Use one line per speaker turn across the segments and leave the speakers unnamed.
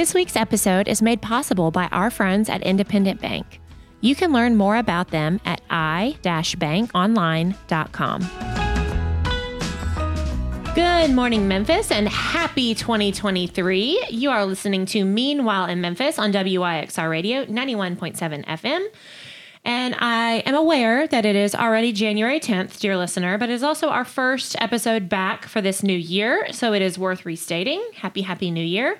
This week's episode is made possible by our friends at Independent Bank. You can learn more about them at i-bankonline.com. Good morning, Memphis, and happy 2023. You are listening to Meanwhile in Memphis on WYXR Radio 91.7 FM. And I am aware that it is already January 10th, dear listener, but it is also our first episode back for this new year. So it is worth restating. Happy, happy new year.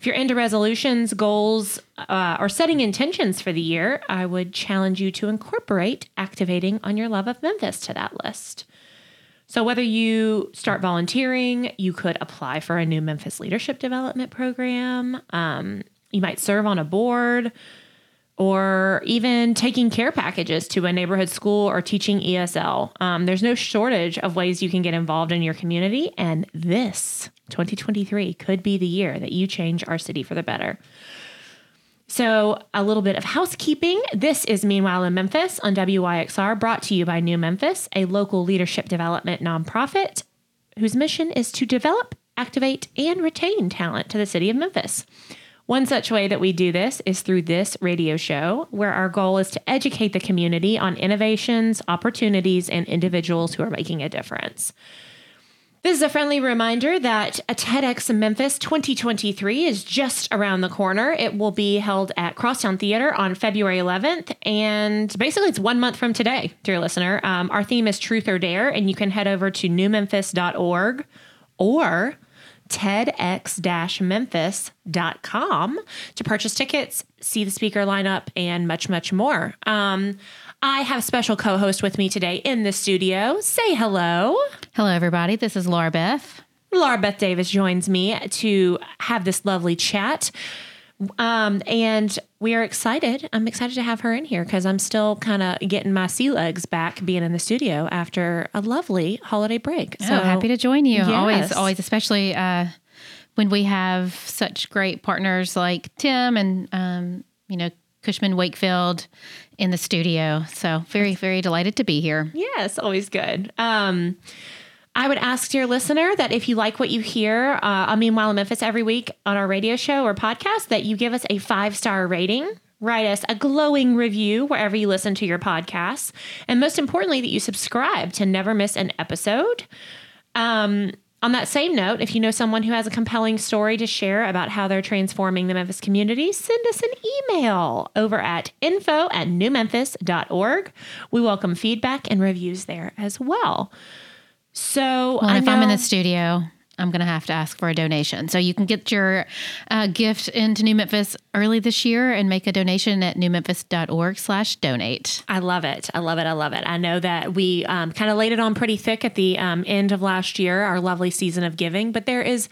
If you're into resolutions, goals, uh, or setting intentions for the year, I would challenge you to incorporate activating on your love of Memphis to that list. So, whether you start volunteering, you could apply for a new Memphis leadership development program. Um, you might serve on a board or even taking care packages to a neighborhood school or teaching ESL. Um, there's no shortage of ways you can get involved in your community. And this 2023 could be the year that you change our city for the better. So, a little bit of housekeeping. This is Meanwhile in Memphis on WYXR, brought to you by New Memphis, a local leadership development nonprofit whose mission is to develop, activate, and retain talent to the city of Memphis. One such way that we do this is through this radio show, where our goal is to educate the community on innovations, opportunities, and individuals who are making a difference. This is a friendly reminder that a TEDx Memphis 2023 is just around the corner. It will be held at Crosstown Theater on February 11th. And basically, it's one month from today, dear listener. Um, our theme is Truth or Dare, and you can head over to newmemphis.org or tedx-memphis.com to purchase tickets, see the speaker lineup, and much, much more. Um, I have a special co host with me today in the studio. Say hello.
Hello, everybody. This is Laura Beth.
Laura Beth Davis joins me to have this lovely chat. Um, and we are excited. I'm excited to have her in here because I'm still kind of getting my sea legs back being in the studio after a lovely holiday break.
So oh, happy to join you. Yes. Always, always, especially uh, when we have such great partners like Tim and, um, you know, Cushman Wakefield in the studio. So very, very delighted to be here.
Yes, always good. Um, I would ask your listener that if you like what you hear uh, on Meanwhile in Memphis every week on our radio show or podcast, that you give us a five star rating. Write us a glowing review wherever you listen to your podcasts. And most importantly, that you subscribe to never miss an episode. Um, on that same note, if you know someone who has a compelling story to share about how they're transforming the Memphis community, send us an email over at info at newmemphis.org. We welcome feedback and reviews there as well. So,
well, if know, I'm in the studio, I'm going to have to ask for a donation. So you can get your uh, gift into New Memphis early this year and make a donation at newmemphis.org slash donate.
I love it. I love it. I love it. I know that we um, kind of laid it on pretty thick at the um, end of last year, our lovely season of giving, but there is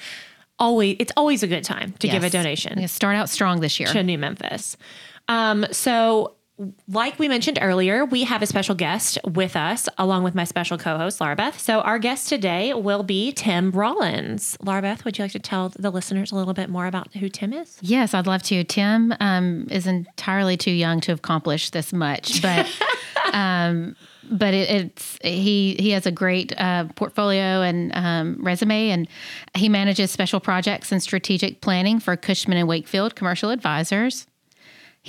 always, it's always a good time to yes. give a donation.
Start out strong this year.
To New Memphis. Um, so like we mentioned earlier, we have a special guest with us, along with my special co host, Laura Beth. So, our guest today will be Tim Rollins. Laura Beth, would you like to tell the listeners a little bit more about who Tim is?
Yes, I'd love to. Tim um, is entirely too young to accomplish this much, but. um, but it, it's he he has a great uh, portfolio and um, resume, and he manages special projects and strategic planning for Cushman and Wakefield Commercial Advisors.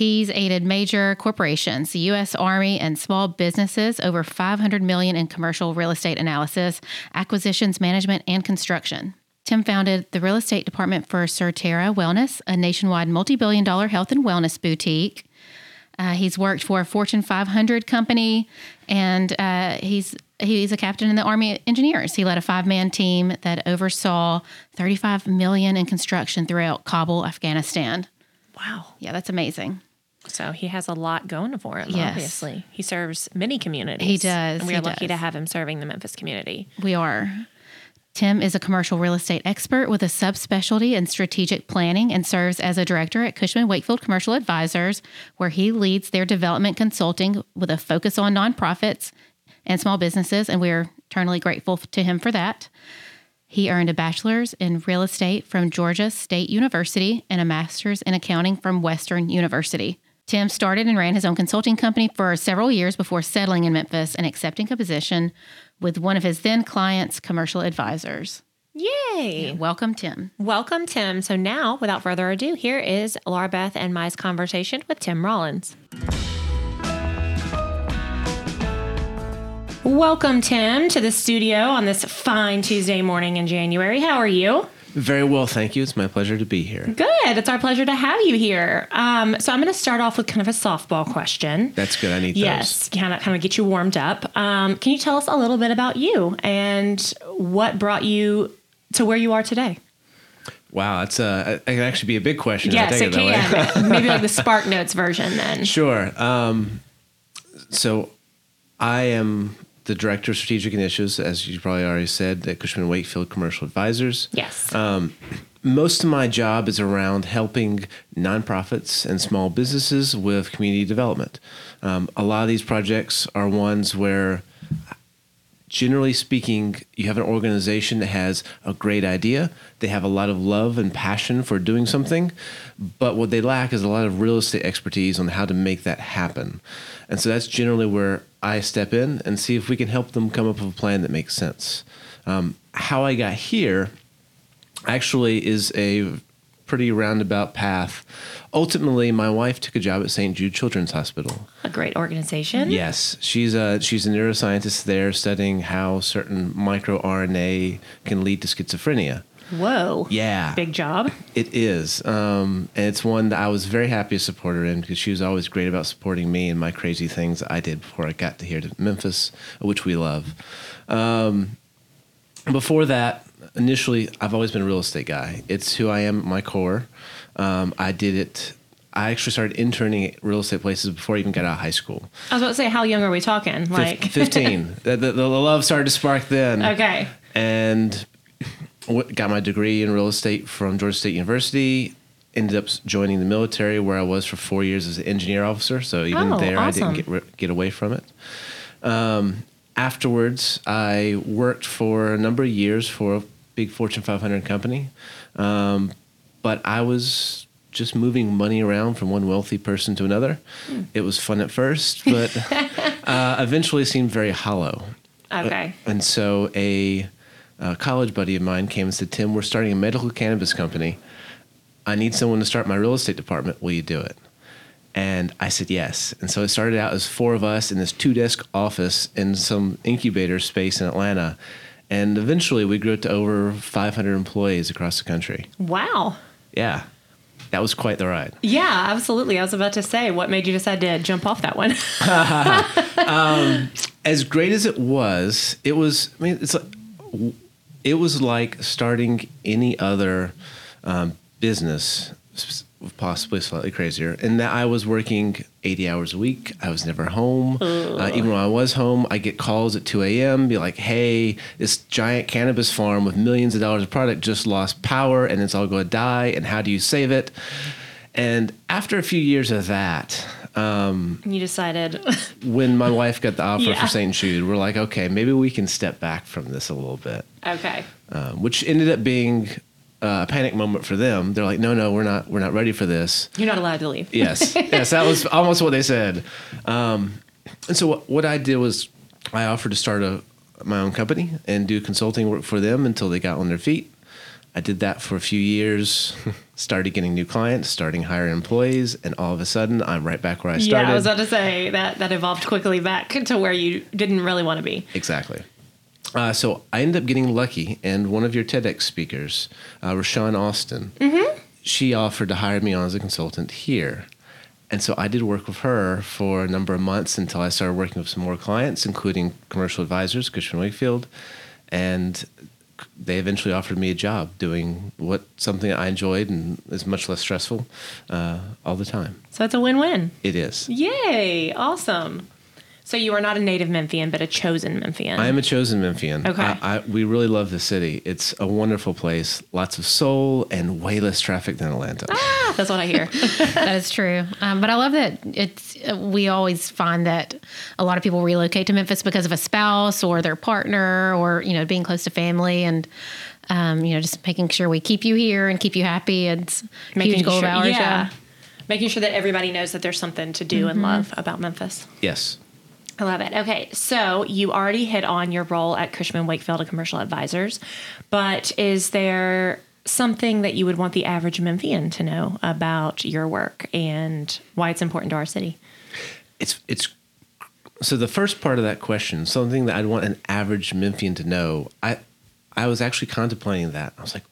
He's aided major corporations, the U.S. Army, and small businesses over 500 million in commercial real estate analysis, acquisitions management, and construction. Tim founded the real estate department for Surterra Wellness, a nationwide multi-billion dollar health and wellness boutique. Uh, he's worked for a Fortune 500 company, and uh, he's he's a captain in the Army Engineers. He led a five-man team that oversaw 35 million in construction throughout Kabul, Afghanistan.
Wow.
Yeah, that's amazing.
So he has a lot going for him, yes. obviously. He serves many communities.
He does.
And we are
lucky
does. to have him serving the Memphis community.
We are. Tim is a commercial real estate expert with a subspecialty in strategic planning and serves as a director at Cushman Wakefield Commercial Advisors, where he leads their development consulting with a focus on nonprofits and small businesses. And we're eternally grateful to him for that. He earned a bachelor's in real estate from Georgia State University and a master's in accounting from Western University. Tim started and ran his own consulting company for several years before settling in Memphis and accepting a position with one of his then clients' commercial advisors.
Yay!
Welcome, Tim.
Welcome, Tim. So now, without further ado, here is Laura Beth and my conversation with Tim Rollins. Welcome, Tim, to the studio on this fine Tuesday morning in January. How are you?
Very well, thank you. It's my pleasure to be here.
Good. It's our pleasure to have you here. Um, so I'm going to start off with kind of a softball question.
That's good. I need
yes, kind of kind of get you warmed up. Um, can you tell us a little bit about you and what brought you to where you are today?
Wow, that's uh, it can actually be a big question.
Yes,
take
it can. Maybe like the Spark Notes version then.
Sure. Um, so, I am the director of strategic initiatives, as you probably already said, at Cushman Wakefield Commercial Advisors.
Yes.
Most of my job is around helping nonprofits and small businesses with community development. Um, a lot of these projects are ones where, generally speaking, you have an organization that has a great idea. They have a lot of love and passion for doing something, but what they lack is a lot of real estate expertise on how to make that happen. And so that's generally where I step in and see if we can help them come up with a plan that makes sense. Um, how I got here actually is a pretty roundabout path. Ultimately, my wife took a job at St. Jude Children's Hospital.
a great organization.
Yes, she's a she's a neuroscientist there studying how certain microRNA can lead to schizophrenia.
Whoa.
Yeah,
Big job.
it is, um, and it's one that I was very happy to support her in because she was always great about supporting me and my crazy things I did before I got to here to Memphis, which we love. Um, before that, initially, I've always been a real estate guy. It's who I am at my core. Um, I did it. I actually started interning at real estate places before I even got out of high school.
I was about to say, how young are we talking?
Fif-
Like,
15. the, the, the love started to spark then.
okay.
And got my degree in real estate from Georgia State University. Ended up joining the military where I was for four years as an engineer officer. So even
Oh,
there, I didn't get, get away from it. Um, afterwards, I worked for a number of years for a big Fortune 500 company. Um, but I was just moving money around from one wealthy person to another.
Hmm.
It was fun at first, but uh, eventually seemed very hollow.
Okay.
And so a, uh college buddy of mine came and said, Tim, we're starting a medical cannabis company. I need someone to start my real estate department. Will you do it? And I said yes. And so it started out as four of us in this two desk office in some incubator space in Atlanta. And eventually we grew it to over 500 employees across the country.
Wow.
Yeah, that was quite the ride.
Yeah, absolutely. I was about to say, what made you decide to jump off that one?
as great as it was, it was. I mean, it's like it was like starting any other um, business, possibly slightly crazier. In that I was working eighty hours a week. I was never home. Uh, even when I was home, I get calls at two a.m. Be like, "Hey, this giant cannabis farm with millions of dollars of product just lost power, and it's all going to die. And how do you save it?" And after a few years of that,
you decided,
when my wife got the offer
Yeah.
for St. Jude, we're like, okay, maybe we can step back from this a little bit,
okay.
um, which ended up being uh, a panic moment for them. They're like, no, no, we're not, we're not ready for this.
You're not allowed to leave.
Yes, yes, that was almost what they said. Um, and so what, what I did was I offered to start a my own company and do consulting work for them until they got on their feet. I did that for a few years, started getting new clients, starting hiring employees, and all of a sudden I'm right back where I started.
Yeah, I was about to say that that evolved quickly back to where you didn't really want to be.
Exactly. Uh, so I ended up getting lucky, and one of your TEDx speakers, uh, Rashawn Austin, she offered to hire me on as a consultant here. And so I did work with her for a number of months until I started working with some more clients, including commercial advisors, Cushman Wakefield, and they eventually offered me a job doing what something I enjoyed and is much less stressful uh, all the time.
So it's a win-win.
It is.
Yay! Awesome. So you are not a native Memphian, but a chosen Memphian.
I am a chosen Memphian.
Okay.
I, I, we really love the city. It's a wonderful place, lots of soul, and way less traffic than Atlanta.
Ah, that's what I hear.
that is true. Um, but I love that it's. uh, We always find that a lot of people relocate to Memphis because of a spouse or their partner, or you know, being close to family, and um, you know, just making sure we keep you here and keep you happy. It's a huge goal
sure,
of ours.
yeah.
Yeah.
Making sure that everybody knows that there's something to do and love about Memphis.
Yes.
I love it. Okay, so you already hit on your role at Cushman Wakefield, commercial advisors, but is there something that you would want the average Memphian to know about your work and why it's important to our city?
It's it's so the first part of that question, something that I'd want an average Memphian to know. I I was actually contemplating that. I was like,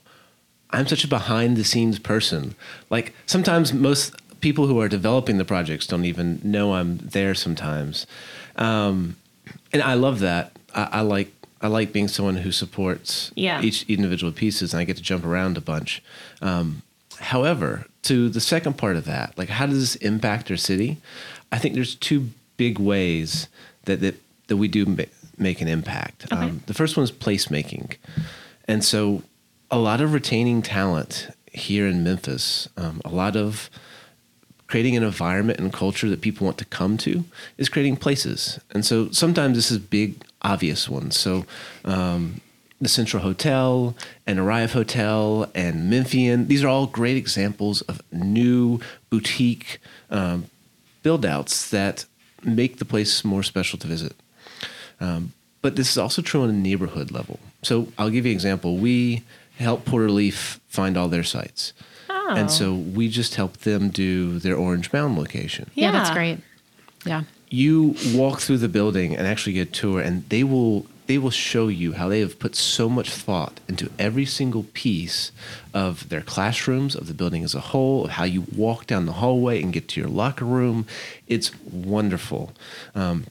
I'm such a behind the scenes person. Like sometimes most people who are developing the projects don't even know I'm there sometimes. Um, and I love that. I, I, like I like being someone who supports
yeah.
each individual pieces, and I get to jump around a bunch. Um, however, to the second part of that, like how does this impact our city? I think there's two big ways that that, that we do ma- make an impact.
Okay.
Um, the first one is placemaking, and so a lot of retaining talent here in Memphis, um, a lot of creating an environment and culture that people want to come to is creating places. And so sometimes this is big, obvious ones. So um, the Central Hotel and Arrive Hotel and Memphian, these are all great examples of new boutique um, build outs that make the place more special to visit. Um, but this is also true on a neighborhood level. So I'll give you an example. We help Porter-Leath find all their sites. And so we just help them do their Orange Mound location.
Yeah, that's great. Yeah.
You walk through the building and actually get a tour, and they will they will show you how they have put so much thought into every single piece of their classrooms, of the building as a whole, of how you walk down the hallway and get to your locker room. It's wonderful. Um,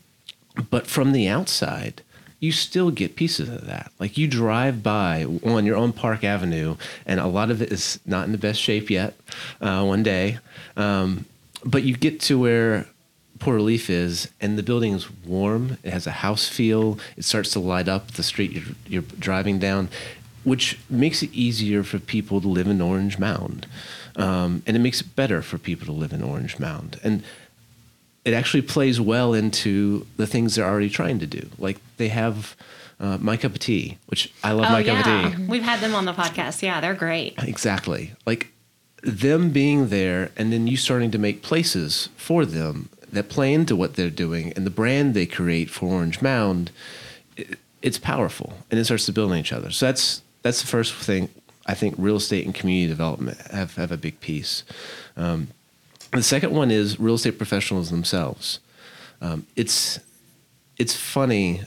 but from the outside, you still get pieces of that. Like you drive by on your own Park Avenue, and a lot of it is not in the best shape yet. Uh, one day, um, but you get to where Porter-Leath is, and the building is warm. It has a house feel. It starts to light up the street you're, you're driving down, which makes it easier for people to live in Orange Mound, um, and it makes it better for people to live in Orange Mound. And it actually plays well into the things they're already trying to do. Like they have uh, My Cup of Tea, which I love
Oh,
My Cup of Tea.
We've had them on the podcast. Yeah, they're great.
Exactly. Like them being there and then you starting to make places for them that play into what they're doing and the brand they create for Orange Mound, it, it's powerful and it starts to build on each other. So that's that's the first thing. I think real estate and community development have, have a big piece. Um, the second one is real estate professionals themselves. Um, it's it's funny.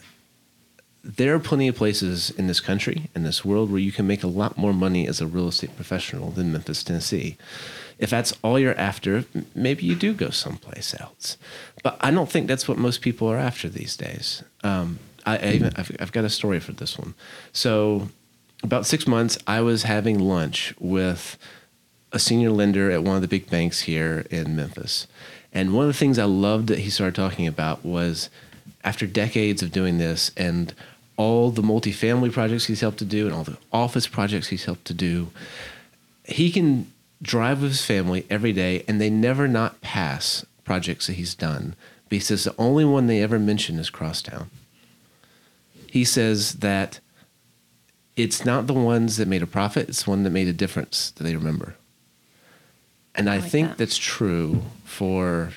There are plenty of places in this country, in this world, where you can make a lot more money as a real estate professional than Memphis, Tennessee. If that's all you're after, maybe you do go someplace else. But I don't think that's what most people are after these days. Um, I, I've, I've got a story for this one. So, about six months, I was having lunch with a senior lender at one of the big banks here in Memphis. And one of the things I loved that he started talking about was after decades of doing this and all the multifamily projects he's helped to do and all the office projects he's helped to do, he can drive with his family every day and they never not pass projects that he's done. But he says the only one they ever mention is Crosstown. He says that it's not the ones that made a profit, it's one that made a difference that they remember. And I,
like
think
that.
that's true for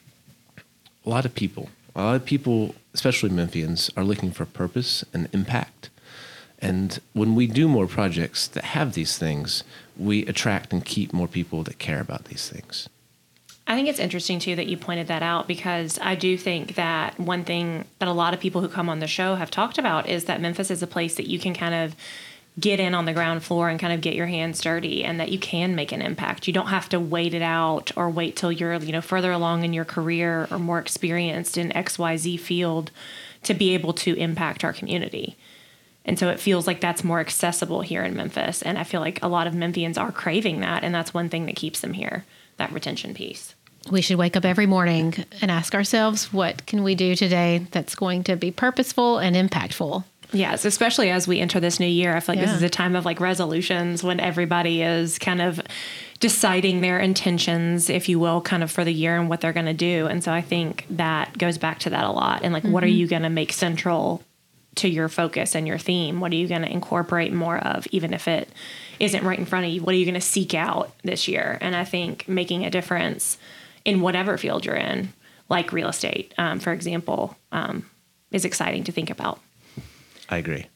a lot of people. A lot of people, especially Memphians, are looking for purpose and impact. And when we do more projects that have these things, we attract and keep more people that care about these things.
I think it's interesting too that you pointed that out because I do think that one thing that a lot of people who come on the show have talked about is that Memphis is a place that you can kind of get in on the ground floor and kind of get your hands dirty and that you can make an impact. You don't have to wait it out or wait till you're, you know, further along in your career or more experienced in XYZ field to be able to impact our community. And so it feels like that's more accessible here in Memphis. And I feel like a lot of Memphians are craving that. And that's one thing that keeps them here that retention piece.
We should wake up every morning and ask ourselves, what can we do today that's going to be purposeful and impactful?
Yes, especially as we enter this new year. I feel like
Yeah.
this is a time of like resolutions when everybody is kind of deciding their intentions, if you will, kind of for the year and what they're going to do. And so I think that goes back to that a lot. And like, what are you going to make central to your focus and your theme? What are you going to incorporate more of, even if it isn't right in front of you? What are you going to seek out this year? And I think making a difference in whatever field you're in, like real estate, um, for example, um, is exciting to think about.
I agree.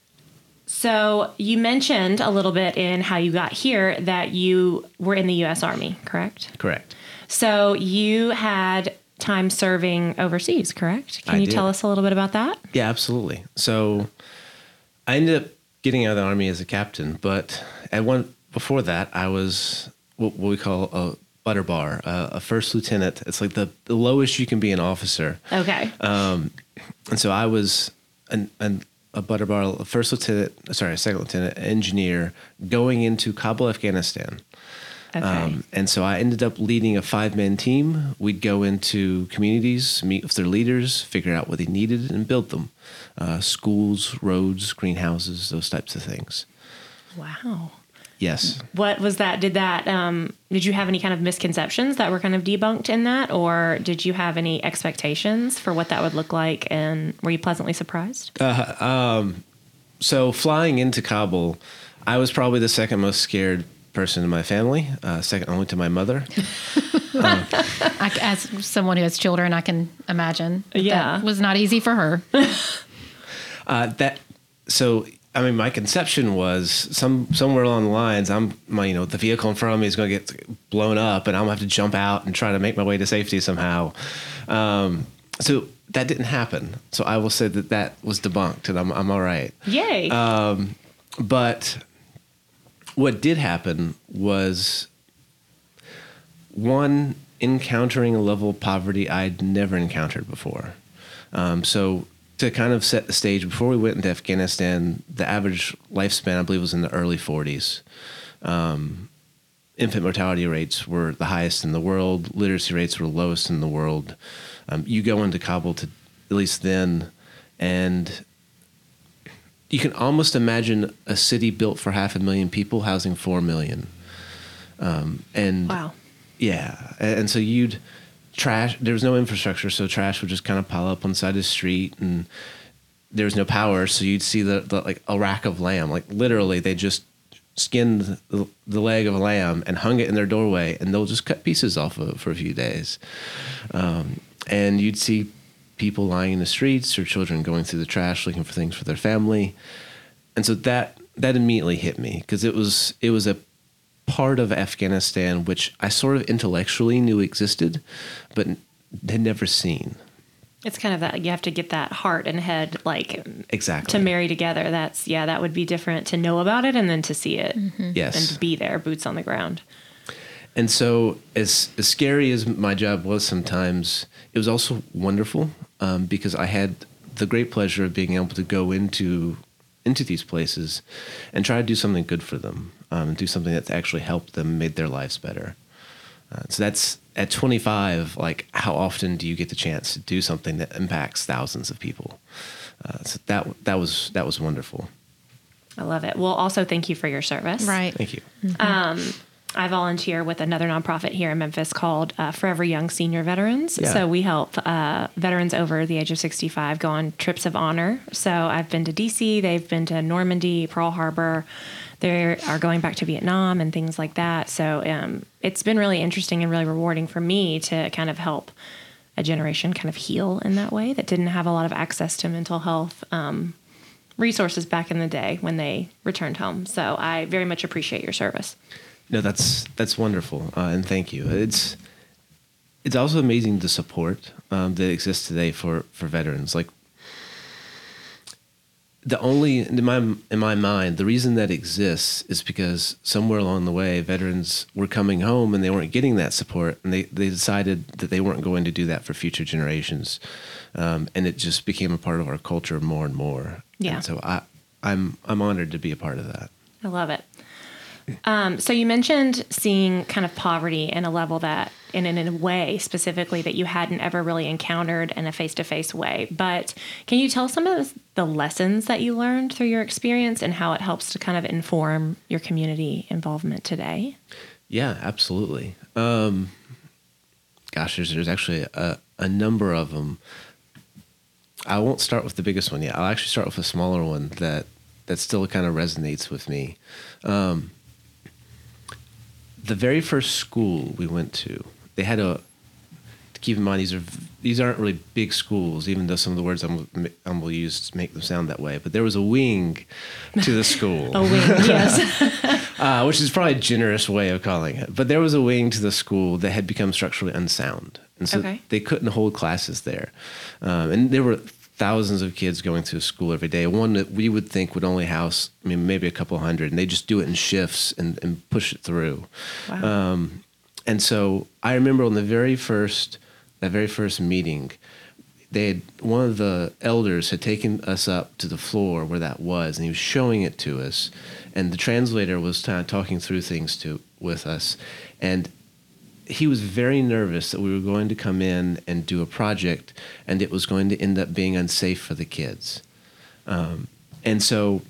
So you mentioned a little bit in how you got here that you were in the U.S. Army, correct?
Correct.
So you had time serving overseas, correct? Can
I
you
did.
tell us a little bit about that?
Yeah, absolutely. So I ended up getting out of the army as a captain, but at one before that, I was what, we call a butter bar, uh, a first lieutenant. It's like the, the lowest you can be an officer.
Okay.
And so I was an, an, a butter bar, a first lieutenant, sorry, a second lieutenant engineer going into Kabul, Afghanistan.
okay.
Um, and so I ended up leading a five man team. We'd go into communities, meet with their leaders, figure out what they needed, and build them uh, schools, roads, greenhouses, those types of things.
wow.
Yes.
What was that? Did that? Um, did you have any kind of misconceptions that were kind of debunked in that, or did you have any expectations for what that would look like? And were you pleasantly surprised?
So flying into Kabul, I was probably the second most scared person in my family, uh, second only to my mother.
I, as someone who has children, I can imagine.
Yeah.
that was not easy for her.
Uh, that so I mean my conception was some somewhere along the lines I'm my you know the vehicle in front of me is going to get blown up and I'm gonna have to jump out and try to make my way to safety somehow. Um, so that didn't happen. So I will say that that was debunked and I'm I'm all right.
Yay!
But what did happen was one encountering a level of poverty I'd never encountered before. Um, so to kind of set the stage, before we went into Afghanistan, the average lifespan I believe was in the early 40s. Um, infant mortality rates were the highest in the world. Literacy rates were lowest in the world. Um, you go into Kabul to at least then, and you can almost imagine a city built for half a million people housing four million. Um, and
wow.
yeah, and, and so you'd trash. There was no infrastructure, so trash would just kind of pile up on the side of the street, and there was no power, so you'd see the, the like a rack of lamb. Like literally, they just skinned the, the leg of a lamb and hung it in their doorway, and they'll just cut pieces off of it for a few days. Um, and you'd see people lying in the streets or children going through the trash looking for things for their family, and so that that immediately hit me because it was it was a part of Afghanistan which I sort of intellectually knew existed, but had never seen.
It's kind of that you have to get that heart and head like
Exactly.
to marry together. That's yeah, that would be different to know about it and then to see it
Yes.
and be there, boots on the ground.
And so, as as scary as my job was sometimes, it was also wonderful um, because I had the great pleasure of being able to go into into these places and try to do something good for them, um, and do something that's actually helped them, made their lives better. Uh, so that's at 25. Like, how often do you get the chance to do something that impacts thousands of people? Uh, so that that was that was wonderful.
I love it. Well, also thank you for your service.
Right.
Thank you.
I volunteer with another nonprofit here in Memphis called uh, Forever Young Senior Veterans.
Yeah.
So we help uh, veterans over the age of 65 go on trips of honor. So I've been to DC, they've been to Normandy, Pearl Harbor. They are going back to Vietnam and things like that. So um, it's been really interesting and really rewarding for me to kind of help a generation kind of heal in that way that didn't have a lot of access to mental health um, resources back in the day when they returned home. So I very much appreciate your service.
No, that's that's wonderful, uh, and thank you. It's it's also amazing the support um, that exists today for for veterans. Like the only in my in my mind, the reason that exists is because somewhere along the way, veterans were coming home and they weren't getting that support, and they they decided that they weren't going to do that for future generations, um, and it just became a part of our culture more and more.
Yeah.
And so I I'm I'm honored to be a part of that.
I love it. Um, so you mentioned seeing kind of poverty in a level that, in, in a way specifically that you hadn't ever really encountered in a face-to-face way. But can you tell some of the lessons that you learned through your experience and how it helps to kind of inform your community involvement today?
Yeah, absolutely. Um, gosh, there's, there's actually a, a number of them. I won't start with the biggest one yet. I'll actually start with a smaller one that that still kind of resonates with me. Um, the very first school we went to, they had a To keep in mind these are these aren't really big schools, even though some of the words I'm I'm will use make them sound that way. But there was a wing to the school,
A wing, yes.
uh, which is probably a generous way of calling it. But there was a wing to the school that had become structurally unsound, and so
Okay.
they couldn't hold classes there. Um, and there were thousands of kids going through school every day. One that we would think would only house, I mean, maybe a couple hundred, and they just do it in shifts and, and push it through.
Wow.
Um, and so I remember on the very first, that very first meeting, they had one of the elders had taken us up to the floor where that was, and he was showing it to us, and the translator was kind of talking through things to with us, and he was very nervous that we were going to come in and do a project, and it was going to end up being unsafe for the kids, um, and so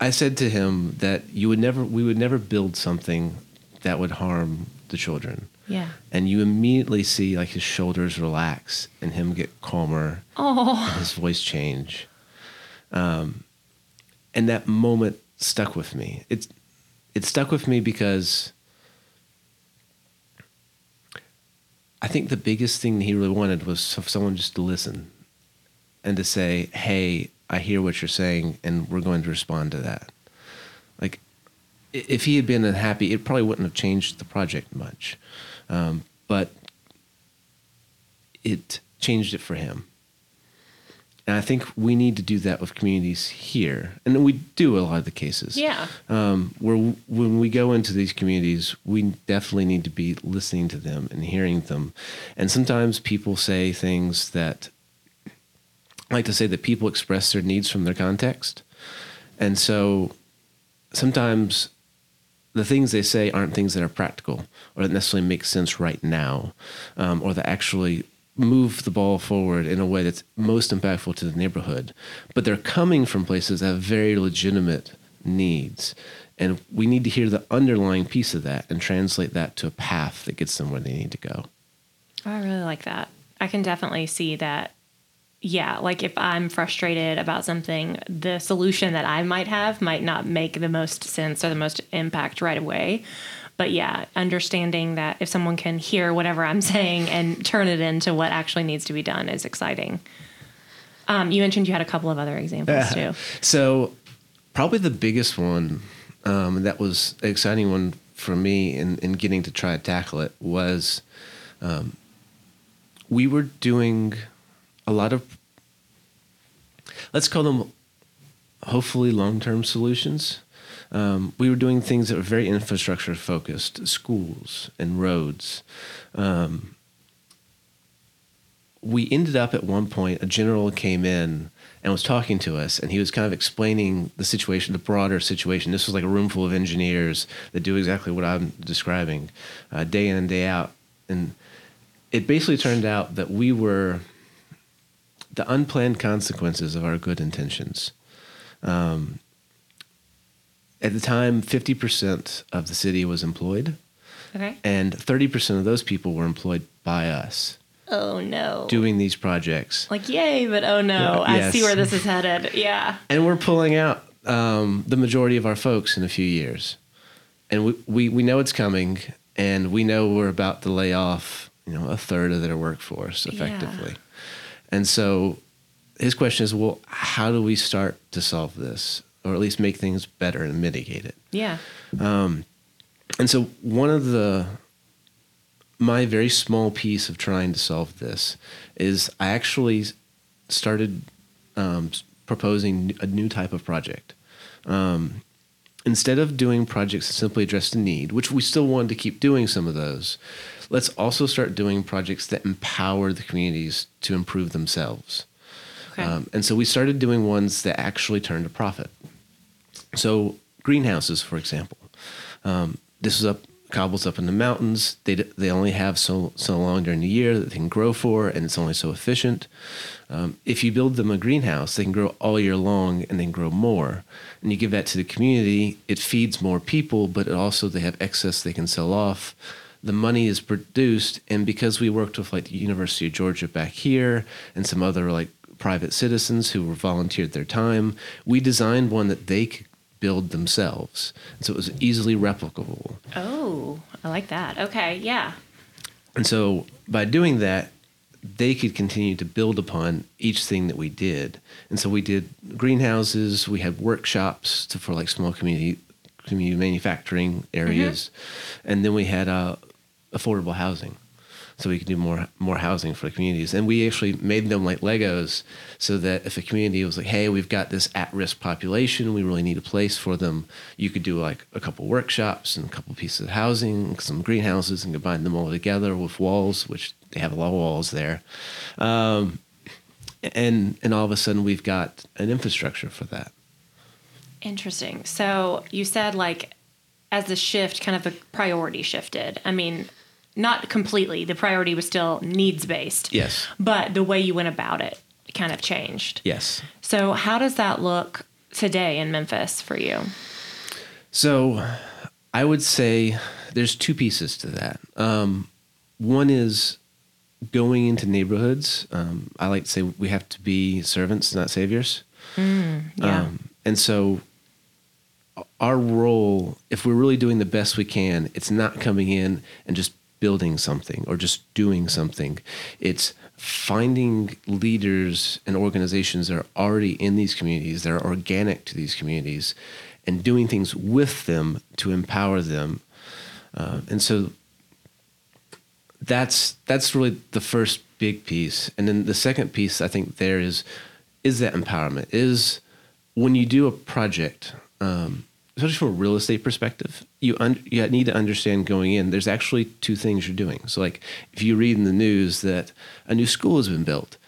I said to him that you would never, we would never build something that would harm the children.
Yeah.
and you immediately see like his shoulders relax and him get calmer
Oh,
and his voice change. Um, and that moment stuck with me. It's it stuck with me because i think the biggest thing he really wanted was for someone just to listen and to say hey i hear what you're saying and we're going to respond to that. Like if he had been unhappy it probably wouldn't have changed the project much. Um, but it changed it for him and I think we need to do that with communities here, and we do a lot of the cases.
yeah.
Um, where when we go into these communities, we definitely need to be listening to them and hearing them. And sometimes people say things that, I like to say that people express their needs from their context, and so sometimes the things they say aren't things that are practical or that necessarily make sense right now, um, or that actually move the ball forward in a way that's most impactful to the neighborhood. But they're coming from places that have very legitimate needs. And we need to hear the underlying piece of that and translate that to a path that gets them where they need to go.
I really like that. I can definitely see that. Yeah, like if I'm frustrated about something, the solution that I might have might not make the most sense or the most impact right away. But yeah, understanding that if someone can hear whatever I'm saying and turn it into what actually needs to be done is exciting. Um, you mentioned you had a couple of other examples too.
So, probably the biggest one um, that was an exciting one for me in, in getting to try to tackle it was um, we were doing a lot of, let's call them hopefully long term solutions. Um, we were doing things that were very infrastructure focused, schools and roads. Um, we ended up at one point, a general came in and was talking to us, and he was kind of explaining the situation, the broader situation. This was like a room full of engineers that do exactly what I'm describing, uh, day in and day out. And it basically turned out that we were the unplanned consequences of our good intentions. Um, at the time, 50% of the city was employed,
Okay.
and 30% of those people were employed by us
Oh no.
doing these projects.
like yay, but oh no, I
Yes.
see where this is headed. Yeah.
And we're pulling out um, the majority of our folks in a few years. And we, we, we know it's coming, and we know we're about to lay off, you know, a third of their workforce effectively. And so his question is, well, how do we start to solve this, or at least make things better and mitigate it?
Yeah.
And so one of the my very small piece of trying to solve this is I actually started um, proposing a new type of project. Um, instead of doing projects that simply address the need, which we still wanted to keep doing some of those, let's also start doing projects that empower the communities to improve themselves.
Okay.
Um, and so we started doing ones that actually turned a profit. So greenhouses, for example, um, this is up Kabul's up in the mountains. They they only have so so long during the year that they can grow for, and it's only so efficient. Um, if you build them a greenhouse, they can grow all year long and then grow more. And you give that to the community, it feeds more people, but also they have excess they can sell off. The money is produced, and because we worked with like the University of Georgia back here and some other like private citizens who volunteered their time, we designed one that they could build themselves. So it was easily replicable.
Oh, I like that. Okay, yeah.
And so by doing that, they could continue to build upon each thing that we did. And so we did greenhouses, we had workshops to, for like small community community manufacturing areas, and then we had uh, affordable housing. So we could do more more housing for the communities, and we actually made them like Legos, so that if a community was like, "Hey, we've got this at-risk population, we really need a place for them," you could do like a couple workshops and a couple pieces of housing, some greenhouses, and combine them all together with walls, which they have a lot of walls there, um, and and all of a sudden we've got an infrastructure for that.
Interesting. So you said like as the shift, kind of the priority shifted. I mean, not completely. The priority was still needs based.
Yes.
But the way you went about it kind of changed.
Yes.
So how does that look today in Memphis for you?
So I would say there's two pieces to that. Um, one is going into neighborhoods. Um, I like to say we have to be servants, not saviors.
Yeah.
Um, and so our role, if we're really doing the best we can, it's not coming in and just building something or just doing something. It's finding leaders and organizations that are already in these communities, that are organic to these communities, and doing things with them to empower them. Uh, and so that's that's really the first big piece. And then the second piece I think there is is that empowerment is when you do a project, um, especially from a real estate perspective, you un- you need to understand going in. There's actually two things you're doing. So like if you read in the news that a new school has been built,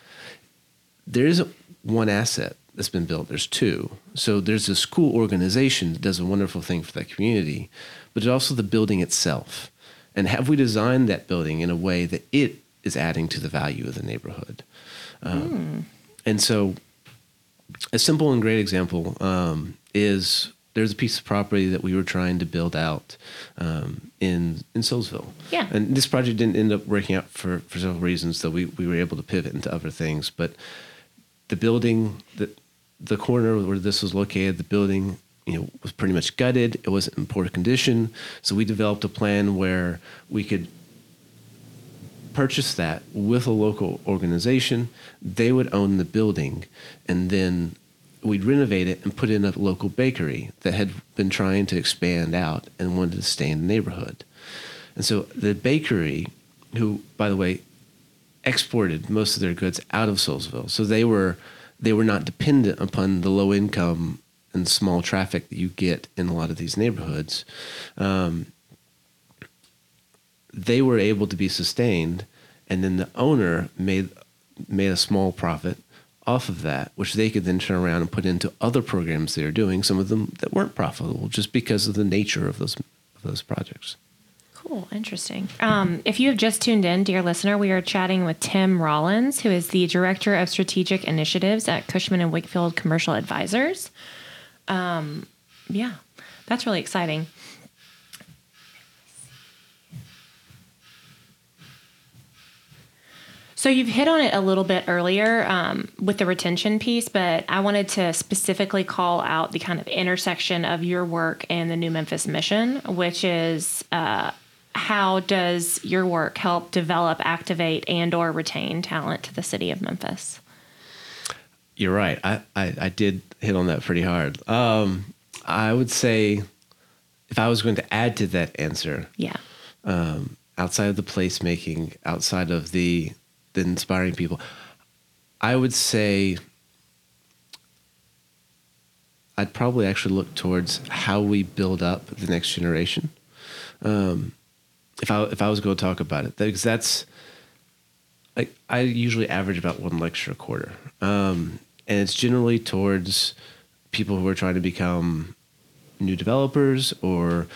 there isn't one asset that's been built. There's two. So there's a school organization that does a wonderful thing for that community, but it's also the building itself. And have we designed that building in a way that it is adding to the value of the neighborhood? Um, And so, a simple and great example um, is there's a piece of property that we were trying to build out um, in in Soulsville.
Yeah.
And this project didn't end up working out for, for several reasons, so we, we were able to pivot into other things. But the building, the the corner where this was located, the building, you know, was pretty much gutted. It wasn't in poor condition. So we developed a plan where we could purchase that with a local organization. They would own the building, and then we'd renovate it and put in a local bakery that had been trying to expand out and wanted to stay in the neighborhood. And so the bakery, who, by the way, exported most of their goods out of Soulsville, so they were they were not dependent upon the low income and small traffic that you get in a lot of these neighborhoods. Um, they were able to be sustained, and then the owner made made a small profit off of that, which they could then turn around and put into other programs they are doing. Some of them that weren't profitable just because of the nature of those of those projects.
Cool, interesting. Um, if you have just tuned in, dear listener, we are chatting with Tim Rollins, who is the Director of Strategic Initiatives at Cushman and Wakefield Commercial Advisors. Um, yeah, that's really exciting. So you've hit on it a little bit earlier um, with the retention piece, but I wanted to specifically call out the kind of intersection of your work and the New Memphis mission, which is uh, how does your work help develop, activate, and or retain talent to the city of Memphis?
You're right. I, I, I did hit on that pretty hard. Um, I would say if I was going to add to that answer,
Yeah.
um, outside of the placemaking, outside of the the inspiring people, I would say I'd probably actually look towards how we build up the next generation. Um, if I if I was going to talk about it, because that's like I usually average about one lecture a quarter, um, and it's generally towards people who are trying to become new developers or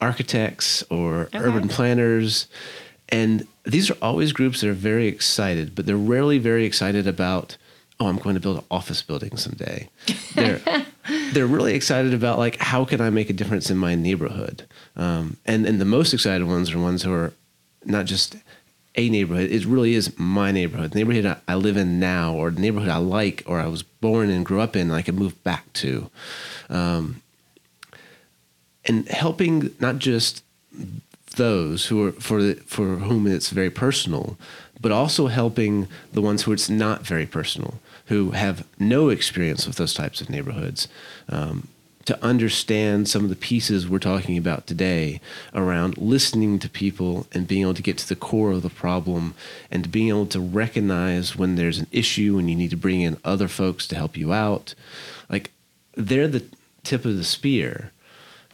architects or urban planners. And these are always groups that are very excited, but they're rarely very excited about, oh, I'm going to build an office building someday. They're they're really excited about like how can I make a difference in my neighborhood. Um, and and the most excited ones are ones who are not just a neighborhood. It really is my neighborhood, the neighborhood I, I live in now, or the neighborhood I like, or I was born and grew up in, and I can move back to. Um, and helping not just those who are for the, for whom it's very personal, but also helping the ones who it's not very personal, who have no experience with those types of neighborhoods. Um, to understand some of the pieces we're talking about today around listening to people and being able to get to the core of the problem and being able to recognize when there's an issue and you need to bring in other folks to help you out. Like they're the tip of the spear.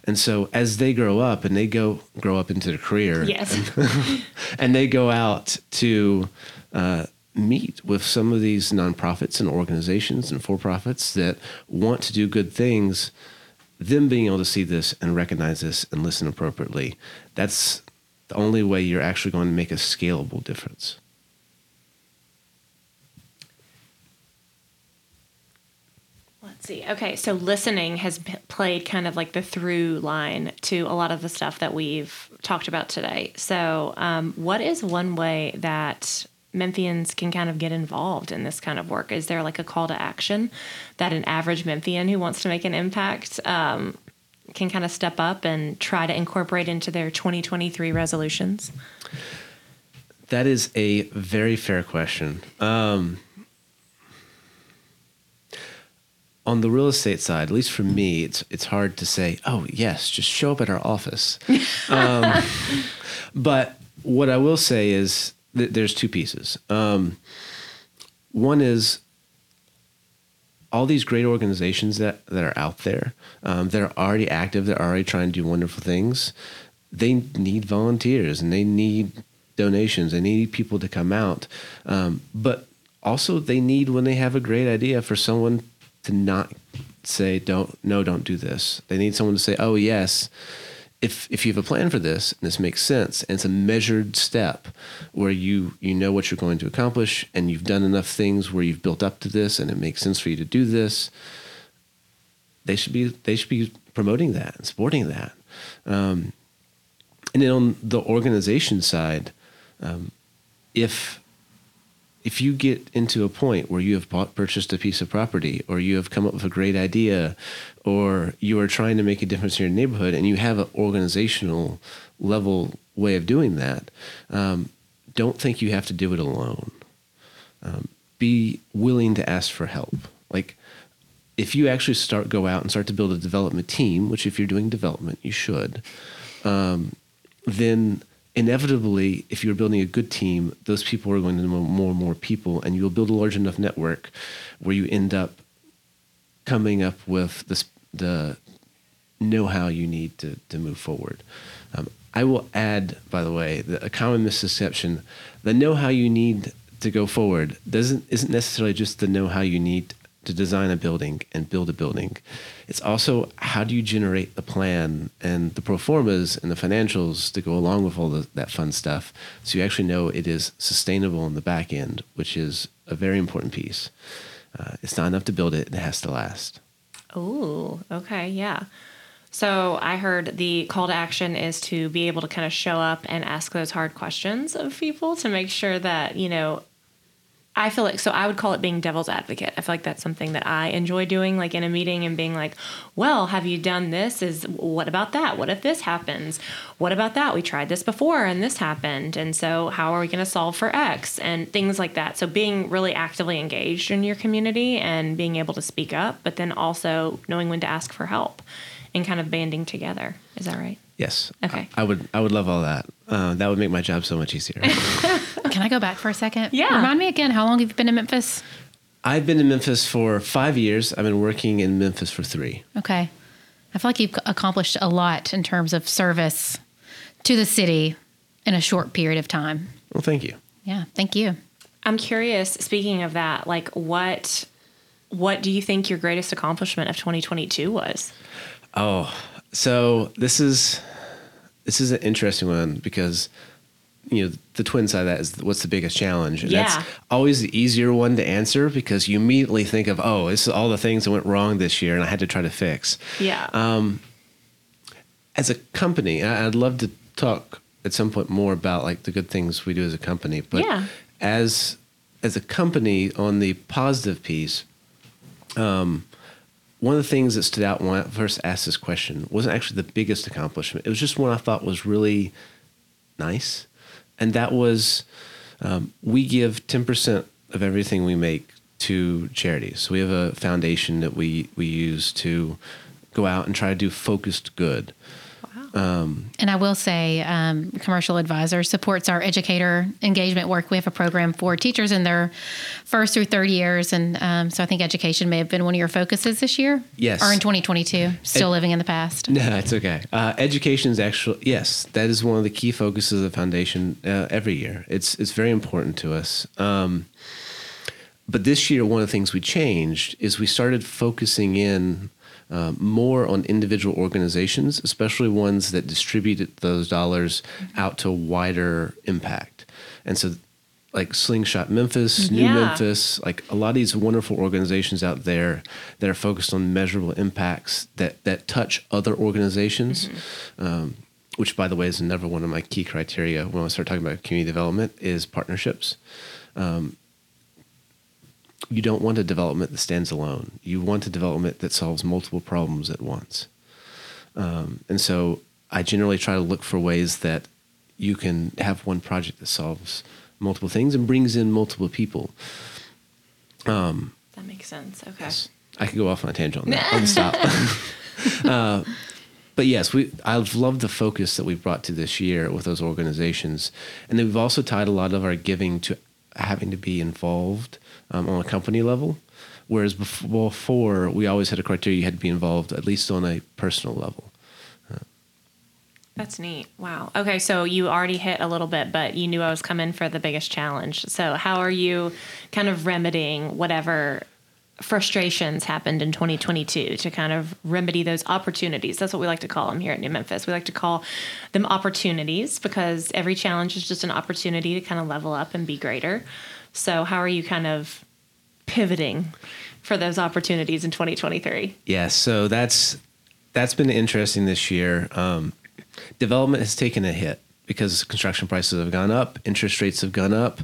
And so as they grow up and they go grow up into their career,
Yes.
and, and they go out to uh, meet with some of these nonprofits and organizations and for profits that want to do good things, them being able to see this and recognize this and listen appropriately, that's the only way you're actually going to make a scalable difference.
Let's see. Okay, so listening has p- played kind of like the through line to a lot of the stuff that we've talked about today. So, um, what is one way that Memphians can kind of get involved in this kind of work? Is there like a call to action that an average Memphian who wants to make an impact um, can kind of step up and try to incorporate into their 2023 resolutions?
That is a very fair question. Um, on the real estate side, at least for me, it's it's hard to say, oh yes, just show up at our office. um, but what I will say is that there's two pieces. Um, one is all these great organizations that, that are out there um, that are already active, that are already trying to do wonderful things, they need volunteers and they need donations. They need people to come out. Um, but also, they need, when they have a great idea, for someone to not say, don't, no, don't do this. They need someone to say, oh, yes. If, if you have a plan for this and this makes sense and it's a measured step where you you know what you're going to accomplish and you've done enough things where you've built up to this and it makes sense for you to do this they should be they should be promoting that and supporting that. Um, and then on the organization side, um, if if you get into a point where you have bought, purchased a piece of property or you have come up with a great idea or you are trying to make a difference in your neighborhood and you have an organizational level way of doing that, um, don't think you have to do it alone. Um, be willing to ask for help. Like if you actually start go out and start to build a development team, which if you're doing development, you should, um, then inevitably, if you're building a good team, those people are going to know more and more people, and you'll build a large enough network where you end up coming up with this, the know-how you need to, to move forward. Um, I will add, by the way, a common misconception: the know-how you need to go forward doesn't isn't necessarily just the know-how you need to design a building and build a building. It's also how do you generate the plan and the pro formas and the financials to go along with all the, that fun stuff so you actually know it is sustainable in the back end, which is a very important piece. Uh, it's not enough to build it, it has to last.
Oh, okay, yeah. So I heard the call to action is to be able to kind of show up and ask those hard questions of people to make sure that, you know, I feel like so I would call it being devil's advocate. I feel like that's something that I enjoy doing like in a meeting and being like, "Well, have you done this? Is what about that? What if this happens? What about that? We tried this before and this happened. And so how are we going to solve for X?" and things like that. So being really actively engaged in your community and being able to speak up, but then also knowing when to ask for help and kind of banding together. Is that right?
Yes.
Okay.
I, I would I would love all that. Uh, that would make my job so much easier.
Can I go back for a second?
Yeah.
Remind me again, how long have you been in Memphis?
I've been in Memphis for five years. I've been working in Memphis for three.
Okay. I feel like you've accomplished a lot in terms of service to the city in a short period of time.
Well, thank you.
Yeah. Thank you.
I'm curious, speaking of that, like what what do you think your greatest accomplishment of 2022 was?
Oh, so this is this is an interesting one because you know the twin side of that is what's the biggest challenge and
Yeah.
that's always the easier one to answer because you immediately think of oh this is all the things that went wrong this year and i had to try to fix
Yeah.
um, as a company i'd love to talk at some point more about like the good things we do as a company but
Yeah.
as as a company on the positive piece um, one of the things that stood out when I first asked this question wasn't actually the biggest accomplishment. It was just one I thought was really nice. And that was, um, we give 10% of everything we make to charities. So we have a foundation that we, we use to go out and try to do focused good.
And I will say, um, Commercial Advisor supports our educator engagement work. We have a program for teachers in their first through third years. And um, so I think education may have been one of your focuses this year.
Yes.
Or in 2022, still
Ed-
living in the past.
No, it's okay. Uh, education is actually yes, that is one of the key focuses of the foundation uh, every year. It's it's very important to us. Um, but this year, one of the things we changed is we started focusing in uh, more on individual organizations, especially ones that distributed those dollars out to wider impact. And so, like Slingshot Memphis, New
Yeah.
Memphis, like a lot of these wonderful organizations out there that are focused on measurable impacts that that touch other organizations. Um, which, by the way, is another one of my key criteria when I start talking about community development is partnerships you don't want a development that stands alone. You want a development that solves multiple problems at once. Um, and so I generally try to look for ways that you can have one project that solves multiple things and brings in multiple people.
That makes sense. Okay.
I could go off on a tangent on that. I'll stop. uh, but yes, we I've loved the focus that we've brought to this year with those organizations, and then we've also tied a lot of our giving to having to be involved um, on a company level. Whereas bef- before, we always had a criteria you had to be involved at least on a personal level.
That's neat. Wow. Okay, so you already hit a little bit, but you knew I was coming for the biggest challenge. So, how are you kind of remedying whatever frustrations happened in 2022 to kind of remedy those opportunities? That's what we like to call them here at New Memphis. We like to call them opportunities because every challenge is just an opportunity to kind of level up and be greater. So, how are you kind of pivoting for those opportunities in 2023?
Yeah, so that's that's been interesting this year. Um, development has taken a hit because construction prices have gone up, interest rates have gone up.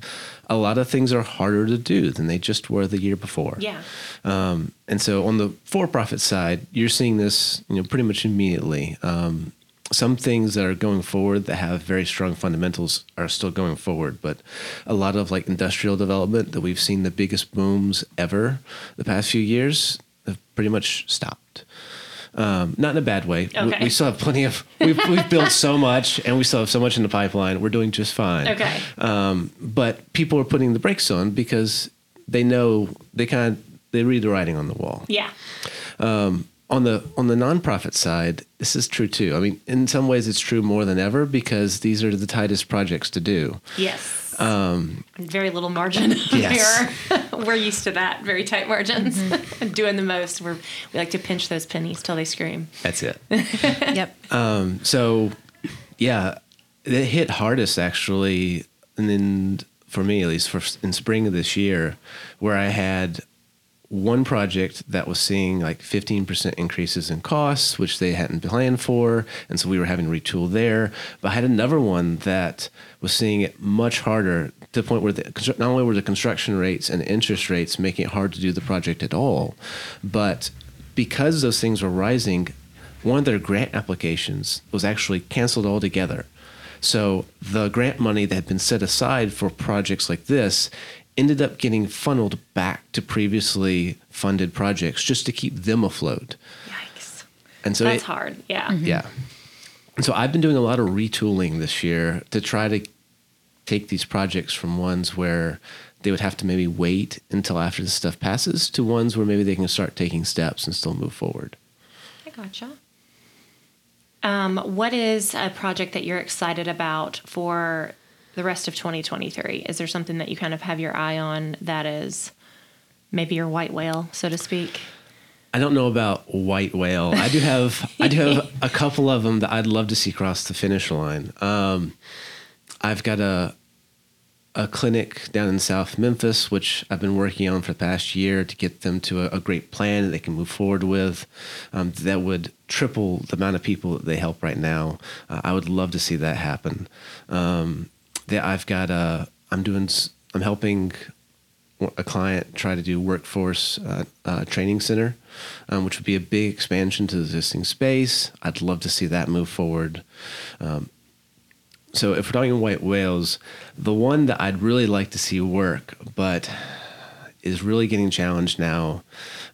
A lot of things are harder to do than they just were the year before.
Yeah.
Um, and so on the for-profit side, you're seeing this, you know, pretty much immediately. Um, some things that are going forward that have very strong fundamentals are still going forward, but a lot of like industrial development that we've seen the biggest booms ever the past few years have pretty much stopped. Um, not in a bad way. We-
Okay.
We, still have plenty of. We've, we've built so much, and we still have so much in the pipeline. We're doing just fine.
Okay.
Um, but people are putting the brakes on because they know they kind of they read the writing on the wall.
Yeah.
On the on the nonprofit side, this is true too. I mean, in some ways, it's true more than ever because these are the tightest projects to do.
Yes. Um, very little margin.
Yes.
we're, we're used to that. Very tight margins. Doing the most. We're, we like to pinch those pennies till they scream.
That's it.
yep.
so yeah it hit hardest actually and then for me at least for in spring of this year where i had one project that was seeing like 15% increases in costs which they hadn't planned for and so we were having to retool there but i had another one that was seeing it much harder to the point where the, not only were the construction rates and interest rates making it hard to do the project at all but because those things were rising one of their grant applications was actually canceled altogether. So the grant money that had been set aside for projects like this ended up getting funneled back to previously funded projects just to keep them afloat.
Yikes.
And so
That's
it-
hard. Yeah.
yeah. And so I've been doing a lot of retooling this year to try to take these projects from ones where they would have to maybe wait until after the stuff passes to ones where maybe they can start taking steps and still move forward.
I gotcha. Um, what is a project that you're excited about for the rest of 2023? Is there something that you kind of have your eye on that is maybe your white whale, so to speak?
I don't know about white whale. I do have I do have a couple of them that I'd love to see cross the finish line. Um, I've got a a clinic down in South Memphis, which I've been working on for the past year to get them to a, a great plan that they can move forward with. Um, that would triple the amount of people that they help right now. Uh, I would love to see that happen. Um, that I've got a I'm doing I'm helping a client try to do workforce uh, uh, training center, um, which would be a big expansion to the existing space. I'd love to see that move forward. Um, so if we're talking white whales, the one that I'd really like to see work, but is really getting challenged now,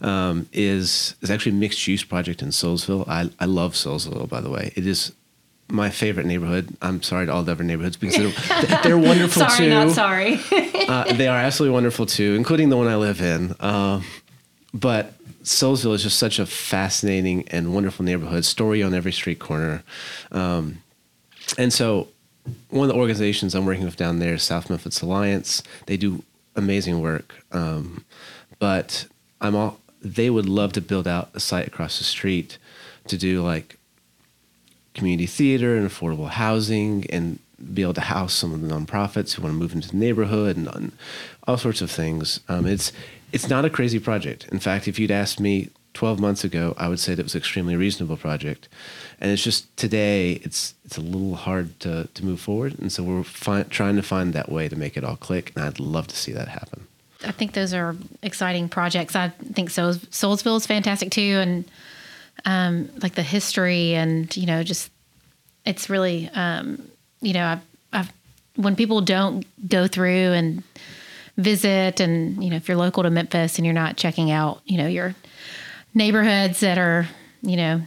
um, is is actually a mixed use project in Soulsville. I I love Soulsville, by the way. It is my favorite neighborhood. I'm sorry to all the other neighborhoods because they're, they're wonderful
sorry,
too.
not sorry.
uh, they are absolutely wonderful too, including the one I live in. Uh, but Soulsville is just such a fascinating and wonderful neighborhood. Story on every street corner, um, and so one of the organizations I'm working with down there is South Memphis Alliance. They do amazing work, um, but I'm all. They would love to build out a site across the street to do like community theater and affordable housing and be able to house some of the nonprofits who want to move into the neighborhood and, and all sorts of things. Um, it's it's not a crazy project. In fact, if you'd asked me 12 months ago, I would say that it was an extremely reasonable project. And it's just today, it's it's a little hard to, to move forward. And so we're fi- trying to find that way to make it all click. And I'd love to see that happen.
I think those are exciting projects. I think Souls, Soulsville is fantastic too, and um, like the history and you know just it's really um, you know I've, I've, when people don't go through and visit and you know if you're local to Memphis and you're not checking out you know your neighborhoods that are you know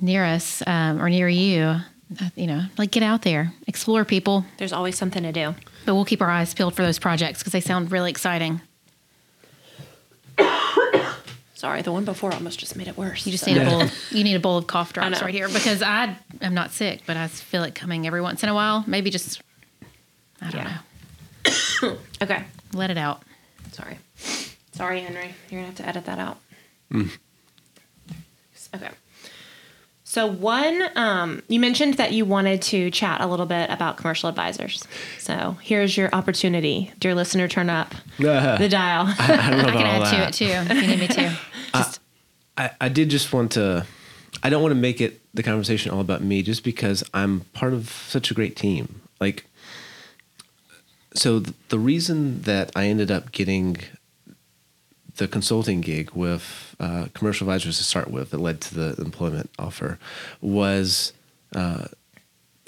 near us um, or near you uh, you know like get out there explore people
There's always something to do.
but we'll keep our eyes peeled for those projects because they sound really exciting
Sorry, the one before almost just made it worse.
You just
So-
need a bowl. Of, you need a bowl of cough drops right here because I am not sick, but I feel it coming every once in a while. Maybe just I don't
Yeah.
know.
Okay.
Let it out.
Sorry. Sorry, Henry. You're going to have to edit that out. Okay. So, one, um, you mentioned that you wanted to chat a little bit about commercial advisors. So, here's your opportunity. Dear listener, turn up the dial.
I don't know
I
about
can
all
add to it too if you need me to. Just
I, I did just want to I don't want to make it the conversation all about me just because I'm part of such a great team. Like so th- the reason that I ended up getting the consulting gig with uh, commercial advisors to start with that led to the employment offer was uh,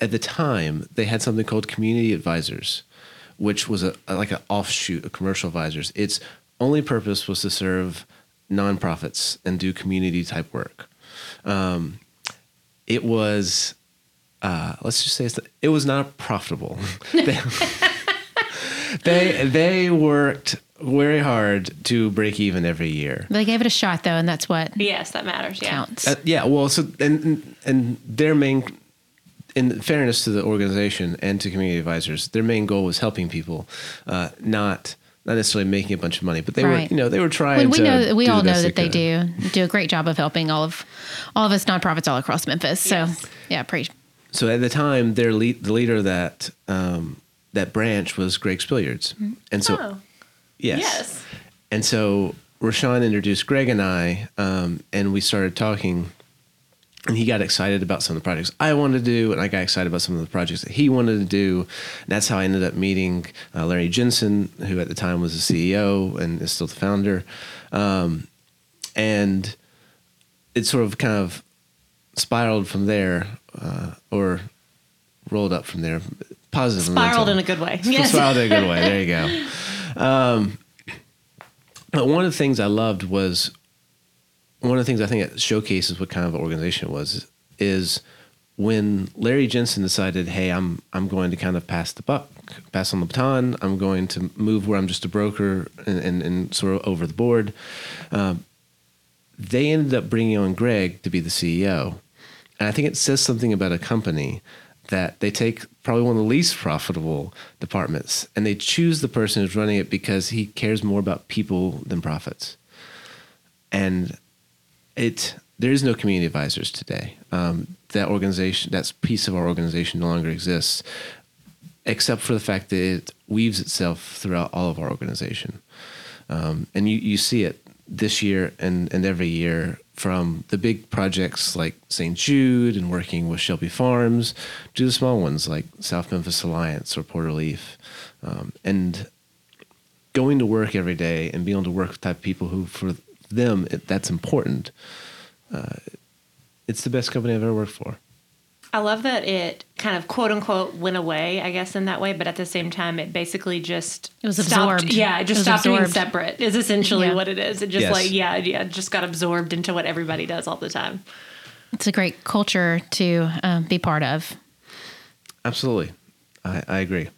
at the time they had something called community advisors which was a- like an offshoot of commercial advisors its only purpose was to serve nonprofits and do community type work um, it was uh, let's just say it was not profitable they, they they worked very hard to break even every year
they gave it a shot though, and that's what
yes, that matters. Yeah.
counts.
uh, yeah, well, so and and- and their main, in fairness to the organization and to community advisors, their main goal was helping people, uh, not not necessarily making a bunch of money, but they were you know they were trying.
Well, we
to
know we
do
all know that they
could.
do do a great job of helping all of all of us nonprofits all across Memphis. So
Yes.
yeah, pretty
So at the time, their lead, the leader of that um, that branch was Greg Spilliards, and so
Oh,
yes,
yes.
And so Rashawn introduced Greg and I, um, and we started talking. And he got excited about some of the projects I wanted to do, and I got excited about some of the projects that he wanted to do. And that's how I ended up meeting uh, Larry Jensen, who at the time was the CEO and is still the founder. Um, and it sort of kind of spiraled from there, uh, or rolled up from there. Positive
Spiraled in a good way. Yes.
Spiraled in a good way. There you go. Um, but one of the things I loved was one of the things I think it showcases what kind of organization it was is when Larry Jensen decided, "Hey, I'm I'm going to kind of pass the buck, pass on the baton. I'm going to move where I'm just a broker and, and, and sort of over the board." Um, they ended up bringing on Greg to be the CEO, and I think it says something about a company that they take probably one of the least profitable departments and they choose the person who's running it because he cares more about people than profits. And it there is no community advisors today. Um, that organization, that piece of our organization, no longer exists, except for the fact that it weaves itself throughout all of our organization. Um, and you, you see it this year and, and every year from the big projects like St. Jude and working with Shelby Farms to the small ones like South Memphis Alliance or Porter-Leath. Um, and going to work every day and being able to work with type people who, for them, it, that's important. Uh, it's the best company I've ever worked for.
I love that it kind of quote unquote went away, I guess, in that way, but at the same time, it basically just
It was
stopped.
absorbed.
Yeah, it just
It was
stopped being separate. Is essentially
Yeah.
what it is. It just
Yes.
like yeah, yeah, it just got absorbed into what everybody does all the time.
It's a great culture to um, be part of.
Absolutely. I, I agree.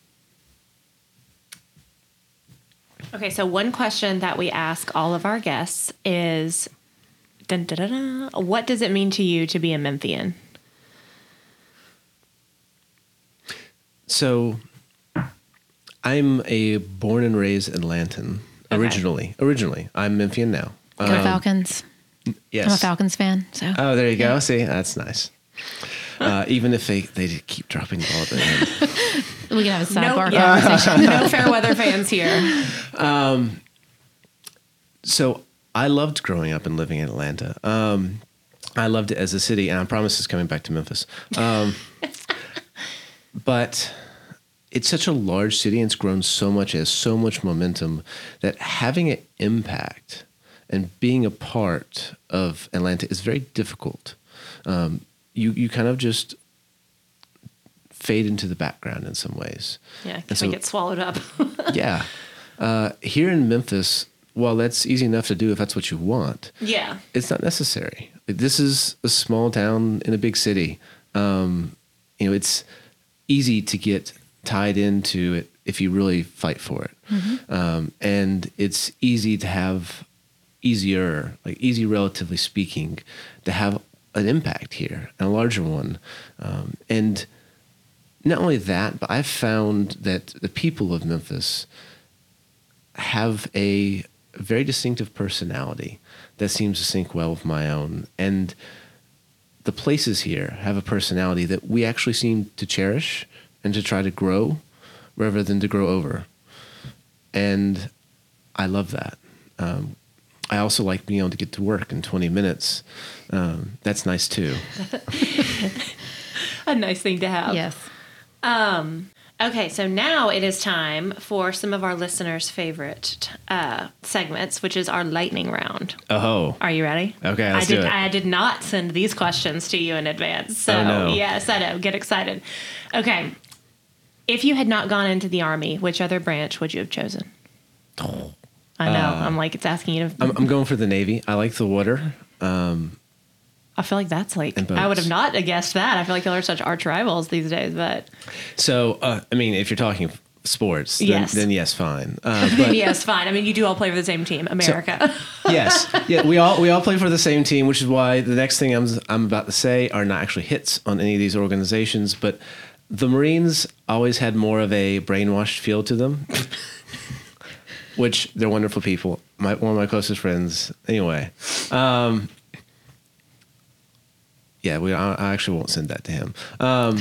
Okay, so one question that we ask all of our guests is, dun, dun, dun, dun, what does it mean to you to be a Memphian?
So, I'm a born and raised Atlantan
Okay.
originally. Originally, I'm Memphian now.
Go
Um,
Falcons.
yes.
I'm a Falcons fan. So
Oh, there you go. See, that's nice. Uh, even if they, they keep dropping the ball at the end.
we can have a
No,
sidebar
yeah,
conversation.
no fair weather fans here.
So I loved growing up and living in Atlanta. Um, I loved it as a city, and I promise it's coming back to Memphis. Um, but it's such a large city, and it's grown so much, it has so much momentum that having an impact and being a part of Atlanta is very difficult. Um, you you kind of just fade into the background in some ways.
Yeah, can
so-
we get swallowed up?
yeah. Uh, here in Memphis, while that's easy enough to do if that's what you want,
yeah,
it's not necessary. This is a small town in a big city. Um, you know, it's easy to get tied into it if you really fight for it, um, and it's easy to have easier, like easy, relatively speaking, to have an impact here, and a larger one, um, and not only that, but I've found that the people of Memphis have a very distinctive personality that seems to sync well with my own. And the places here have a personality that we actually seem to cherish and to try to grow rather than to grow over. And I love that. Um, I also like being able to get to work in 20 minutes. Um, that's nice too.
a nice thing to have.
yes.
Okay, so now it is time for some of our listeners' favorite uh, segments, which is our lightning round.
Oh,
Are you ready?
Okay, let's
I did.
do it.
I did not send these questions to you in advance, so
Oh, no.
yes, I know. Get excited. Okay, if you had not gone into the army, which other branch would you have chosen? I know. I'm like it's asking you to.
Uh, I'm, I'm going for the Navy. I like the water. Um,
I feel like that's like I would have not guessed that. I feel like y'all are such arch rivals these days, but
so, uh, I mean, if you're talking sports, then
Yes.
then yes, fine. Uh, but
yes, fine. I mean, you do all play for the same team, America.
yes, yeah, we all we all play for the same team, which is why the next thing I'm I'm about to say are not actually hits on any of these organizations, but the Marines always had more of a brainwashed feel to them, which they're wonderful people. My one of my closest friends, anyway. Um, yeah, we I, I actually won't send that to him. Um,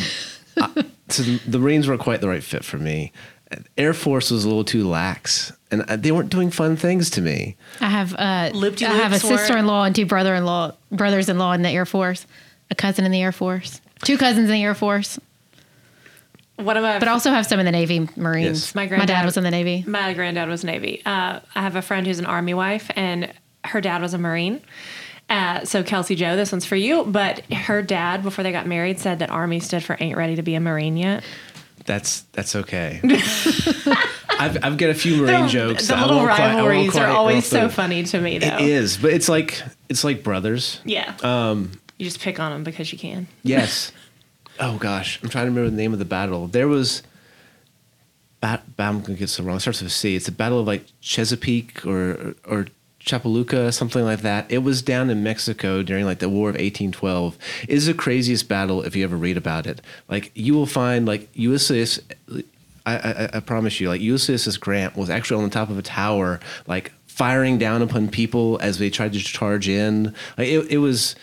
I- so the, the Marines weren't quite the right fit for me. Air Force was a little too lax, and uh, they weren't doing fun things to me.
I have uh,
Loop-de-loops
I have a sister-in-law and two brother-in-law brothers-in-law in the Air Force, a cousin in the Air Force, two cousins in the Air Force,
One of my
but also have some in the Navy Marines.
Yes.
My
My,
granddad-
dad was in the Navy.
My granddad was Navy. Uh, I have a friend who's an Army wife, and her dad was a Marine. Uh, so Kelsey Joe, this one's for you. But her dad, before they got married, said that Army stood for "Ain't ready to be a Marine yet."
That's that's okay. I've I've got a few Marine jokes.
The
I
little
won't quite- I won't
rivalries
quite
are always so funny to me, though.
It is, but it's like it's like brothers.
Yeah. Um, you just pick on them because you can.
Yes. Oh gosh, I'm trying to remember the name of the battle. There was. Bat, I'm gonna get so wrong. It starts with a C. It's a battle of like Chesapeake or or Chapulca, something like that. It was down in Mexico during like the War of 1812. It is the craziest battle if you ever read about it. Like you will find like USS. I, I, I promise you, like U.S. Grant was actually on the top of a tower, like firing down upon people as they tried to charge in. Like it, it was,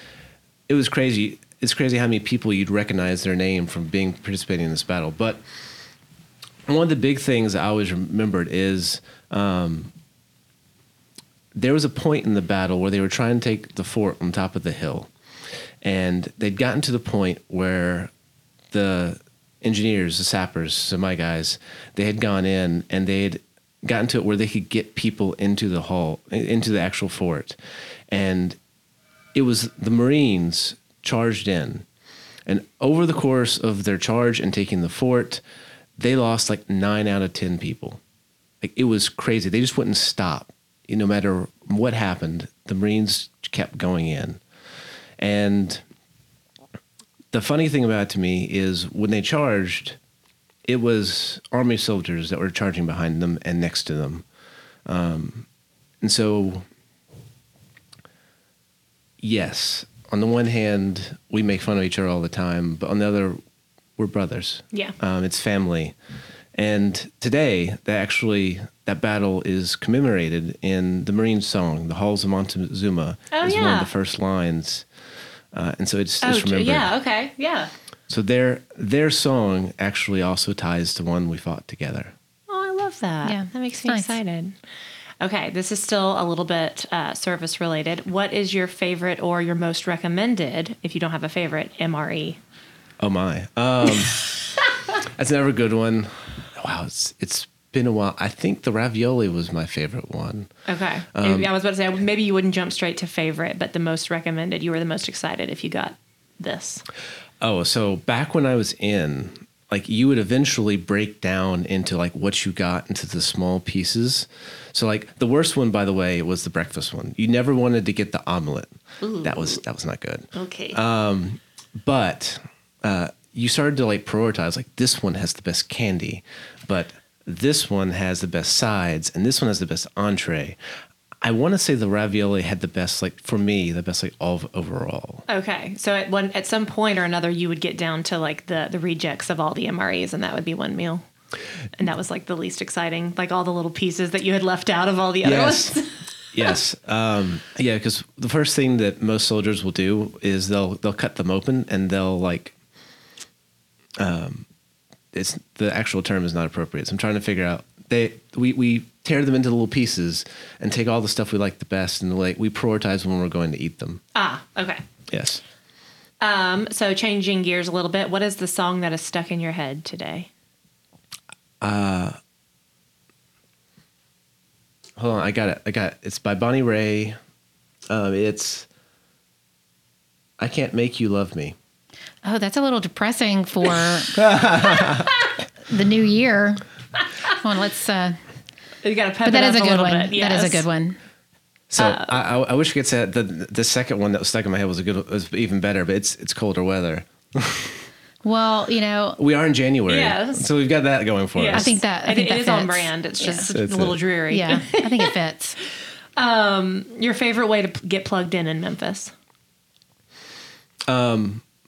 it was crazy. It's crazy how many people you'd recognize their name from being participating in this battle. But one of the big things I always remembered is um, there was a point in the battle where they were trying to take the fort on top of the hill, and they'd gotten to the point where the engineers, the sappers, so my guys, they had gone in and they had gotten to it where they could get people into the hall, into the actual fort, and it was the Marines charged in, And over the course of their charge and taking the fort, they lost like nine out of 10 people. Like it was crazy. They just wouldn't stop. No matter what happened, the Marines kept going in. And the funny thing about it to me is when they charged, it was Army soldiers that were charging behind them and next to them. Um, and so, yes, on the one hand, we make fun of each other all the time, but on the other, we're brothers.
Yeah.
Um, it's family. And today, that actually that battle is commemorated in the Marine song, "The Halls of Montezuma,"
Oh,
is one of the first lines, uh, and so it's
Oh,
just remembered.
yeah. Okay. Yeah.
So their their song actually also ties to one we fought together.
Oh, I love that.
Yeah,
that makes
it's
me
nice.
excited. Okay, this is still a little bit uh, service related. What is your favorite or your most recommended, if you don't have a favorite? MRE?
Oh my, um, that's a good one. Wow, it's it's been a while. I think the ravioli was my favorite one.
Okay.
Um,
I was about to say maybe you wouldn't jump straight to favorite, but the most recommended, you were the most excited if you got this.
Oh, so back when I was in, like you would eventually break down into like what you got into the small pieces. So like the worst one, by the way, was the breakfast one. You never wanted to get the omelet. That was that was not good.
Okay.
But uh, you started to like prioritize. Like this one has the best candy, but this one has the best sides, and this one has the best entree. I want to say the ravioli had the best, like for me, the best like all overall.
okay. So at one at some point or another, you would get down to like the the rejects of all the MREs, and that would be one meal. And that was like the least exciting, like all the little pieces that you had left out of all the other
Yes.
ones.
yes. Um, yeah, because the first thing that most soldiers will do is they'll they'll cut them open and they'll like, um, it's the actual term is not appropriate. So I'm trying to figure out they we we tear them into little pieces and take all the stuff we like the best and like we prioritize when we're going to eat them.
ah, okay.
Yes.
Um, so changing gears a little bit, what is the song that is stuck in your head today?
Hold on, I got it. I got it. It's by Bonnie Raitt. Um, it's I can't make you love me.
Oh, that's a little depressing for the new year. Come on, let's. Uh,
You got to pep
but that
it
is
up
a good
little
one.
bit.
That is a good one.
So
Uh,
I, I, I wish I could say that the the second one that was stuck in my head was a good was even better, but it's it's colder weather.
Well, you know,
We are in January,
Yes.
so we've got that going for
Yes.
us.
I think that- I
It-
think
it
that
is on
fits.
brand. It's just
That's
a little
it.
dreary.
yeah, I think it fits.
Your favorite way to p- get plugged in in Memphis?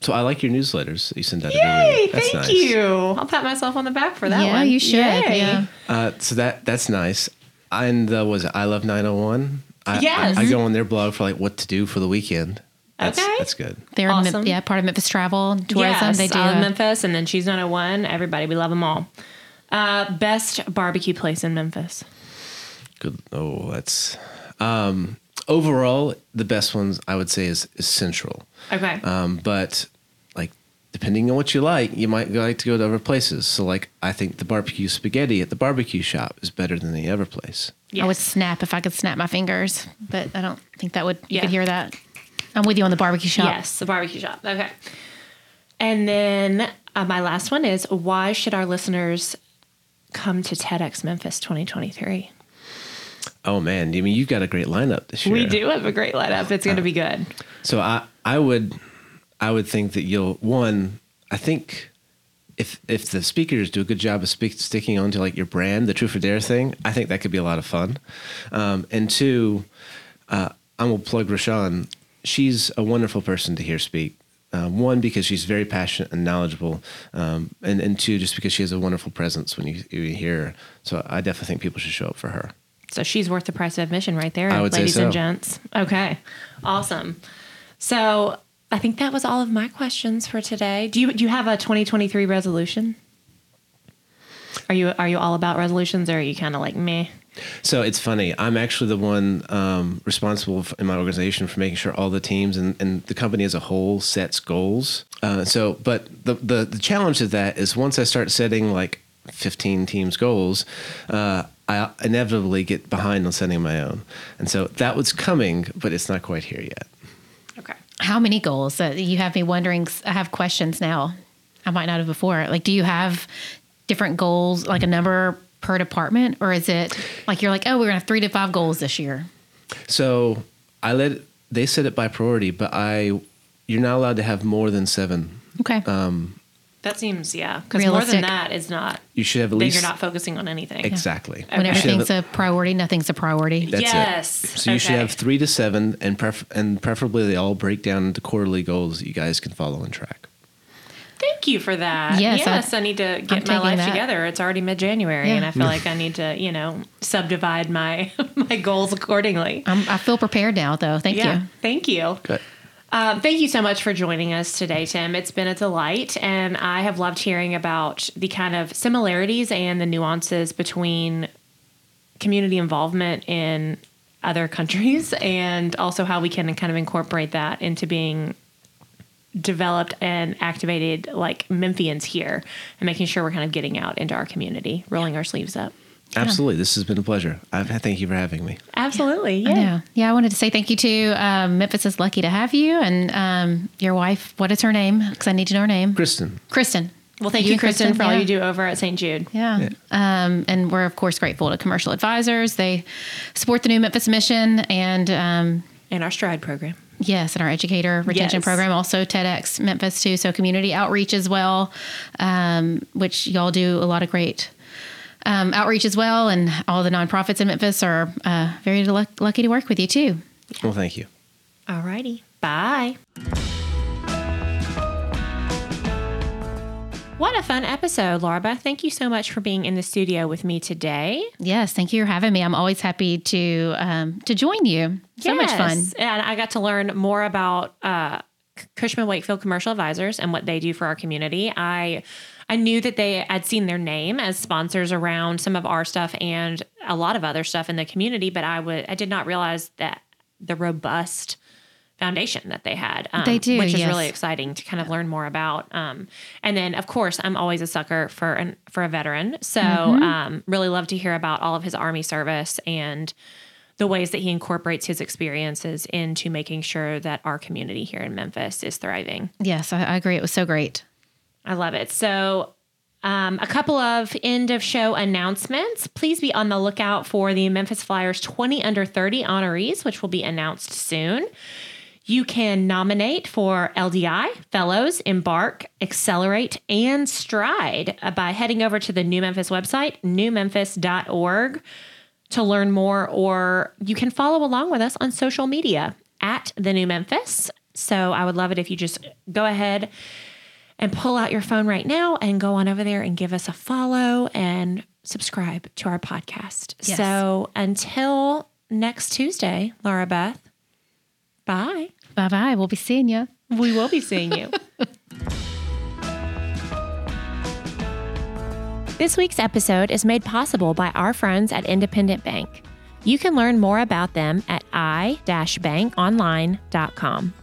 So I like your newsletters that you send out.
Yay!
every week. That's
Thank
nice.
you. I'll pat myself on the back for that
yeah,
one.
you should.
Yay.
Yeah.
Uh, so that that's nice. And uh, was it I love 901? I,
Yes.
I, I go on their blog for like what to do for the weekend. That's,
Okay.
that's good.
They're in Mem-
Awesome.
yeah, part of Memphis Travel and Tourism.
Yes,
they do.
I love Memphis, and then Choose 901. Everybody, we love them all. Uh, best barbecue place in Memphis.
Good. Oh, that's um, overall the best ones I would say is, is Central.
Okay.
Um, but like depending on what you like, you might like to go to other places. So like I think the barbecue spaghetti at the barbecue shop is better than the other place.
I would snap if I could snap my fingers, but I don't think that would. You
Yeah.
could hear that. I'm with you on the barbecue shop.
Yes, the barbecue shop. Okay. And then uh, my last one is why should our listeners come to TEDx Memphis 2023?
Oh man, I mean you've got a great lineup this year.
We do have a great lineup. It's going to be good.
So I I would I would think that you'll one I think if if the speakers do a good job of speak, sticking onto like your brand, the Truth or Dare thing, I think that could be a lot of fun. Um, and two, uh, I'm gonna plug Rashawn. She's a wonderful person to hear speak. Uh, one because she's very passionate and knowledgeable, um, and and two just because she has a wonderful presence when you, you hear her. So I definitely think people should show up for her.
So she's worth the price of admission right there,
I would say
ladies and gents. Okay. Awesome. So I think that was all of my questions for today. Do you do you have a 2023 resolution? Are you are you all about resolutions or are you kind of like me?
So it's funny. I'm actually the one um, responsible in my organization for making sure all the teams and, and the company as a whole sets goals. Uh, so, but the, the the challenge of that is once I start setting like 15 teams goals, uh, I inevitably get behind on setting my own. And so that was coming, but it's not quite here yet.
How many goals? Uh, you have me wondering. I have questions now. I might not have before. Like, do you have different goals, like a number per department, or is it like you're like, oh, we're gonna have three to five goals this year?
So I let they set it by priority, but I you're not allowed to have more than seven.
Okay.
That seems yeah, because more
Realistic.
than that is not.
You should have at least.
Then you're not focusing on anything.
exactly.
when
You should have
everything's a priority, nothing's a priority.
That's
Yes.
it. So you should have three to seven, and pref- and preferably they all break down into quarterly goals that you guys can follow and track.
Thank you for that.
Yes,
Yes,
I-
I, need to
I'm
get my life
that.
together. It's already mid January,
Yeah.
and I feel like I need to, you know, subdivide my my goals accordingly.
I'm, I feel prepared now, though. Thank
yeah.
you.
Thank you.
Good.
Um, thank you so much for joining us today, Tim. It's been a delight, and I have loved hearing about the kind of similarities and the nuances between community involvement in other countries, and also how we can kind of incorporate that into being developed and activated like Memphians here, and making sure we're kind of getting out into our community, rolling our sleeves up.
Absolutely. This has been a pleasure. I've, thank you for having me.
Absolutely,
I
yeah.
know. Yeah, I wanted to say thank you to um, Memphis is lucky to have you and um, your wife. What is her name? Because I need to know her name.
Kristen.
Kristen.
Well, thank you,
and
Kristen, for all
yeah.
you do over at St. Jude.
Yeah. Um, and we're, of course, grateful to Commercial Advisors. They support the new Memphis mission and, um,
And our Stride program.
yes, and our educator retention
Yes.
program, also TEDx Memphis, too. So community outreach as well, um, which y'all do a lot of great um, outreach as well. And all the nonprofits in Memphis are uh, very luck- lucky to work with you, too.
Well, thank you.
All righty. Bye. What a fun episode, Laura Beth. Thank you so much for being in the studio with me today.
Yes, thank you for having me. I'm always happy to um, to join you. So much fun.
And I got to learn more about uh, Cushman Wakefield Commercial Advisors and what they do for our community. I I knew that they had seen their name as sponsors around some of our stuff and a lot of other stuff in the community, but I would I did not realize that the robust foundation that they had. Um,
They do,
which is
yes.
really exciting to kind of learn more about. Um, and then, of course, I'm always a sucker for an for a veteran, so
Mm-hmm.
um, really love to hear about all of his army service and the ways that he incorporates his experiences into making sure that our community here in Memphis is thriving.
Yes, I, I agree. It was so great.
I love it. So, um, a couple of end of show announcements. Please be on the lookout for the Memphis Flyers 20 under 30 honorees, which will be announced soon. You can nominate for LDI, Fellows, Embark, Accelerate, and Stride by heading over to the New Memphis website, newmemphis.org, to learn more, or you can follow along with us on social media at the New Memphis. So I would love it if you just go ahead and pull out your phone right now and go on over there and give us a follow and subscribe to our podcast.
Yes.
So until next Tuesday, Laura Beth, bye.
Bye bye. We'll be seeing you.
We will be seeing you. this week's episode is made possible by our friends at Independent Bank. You can learn more about them at i-bankonline.com.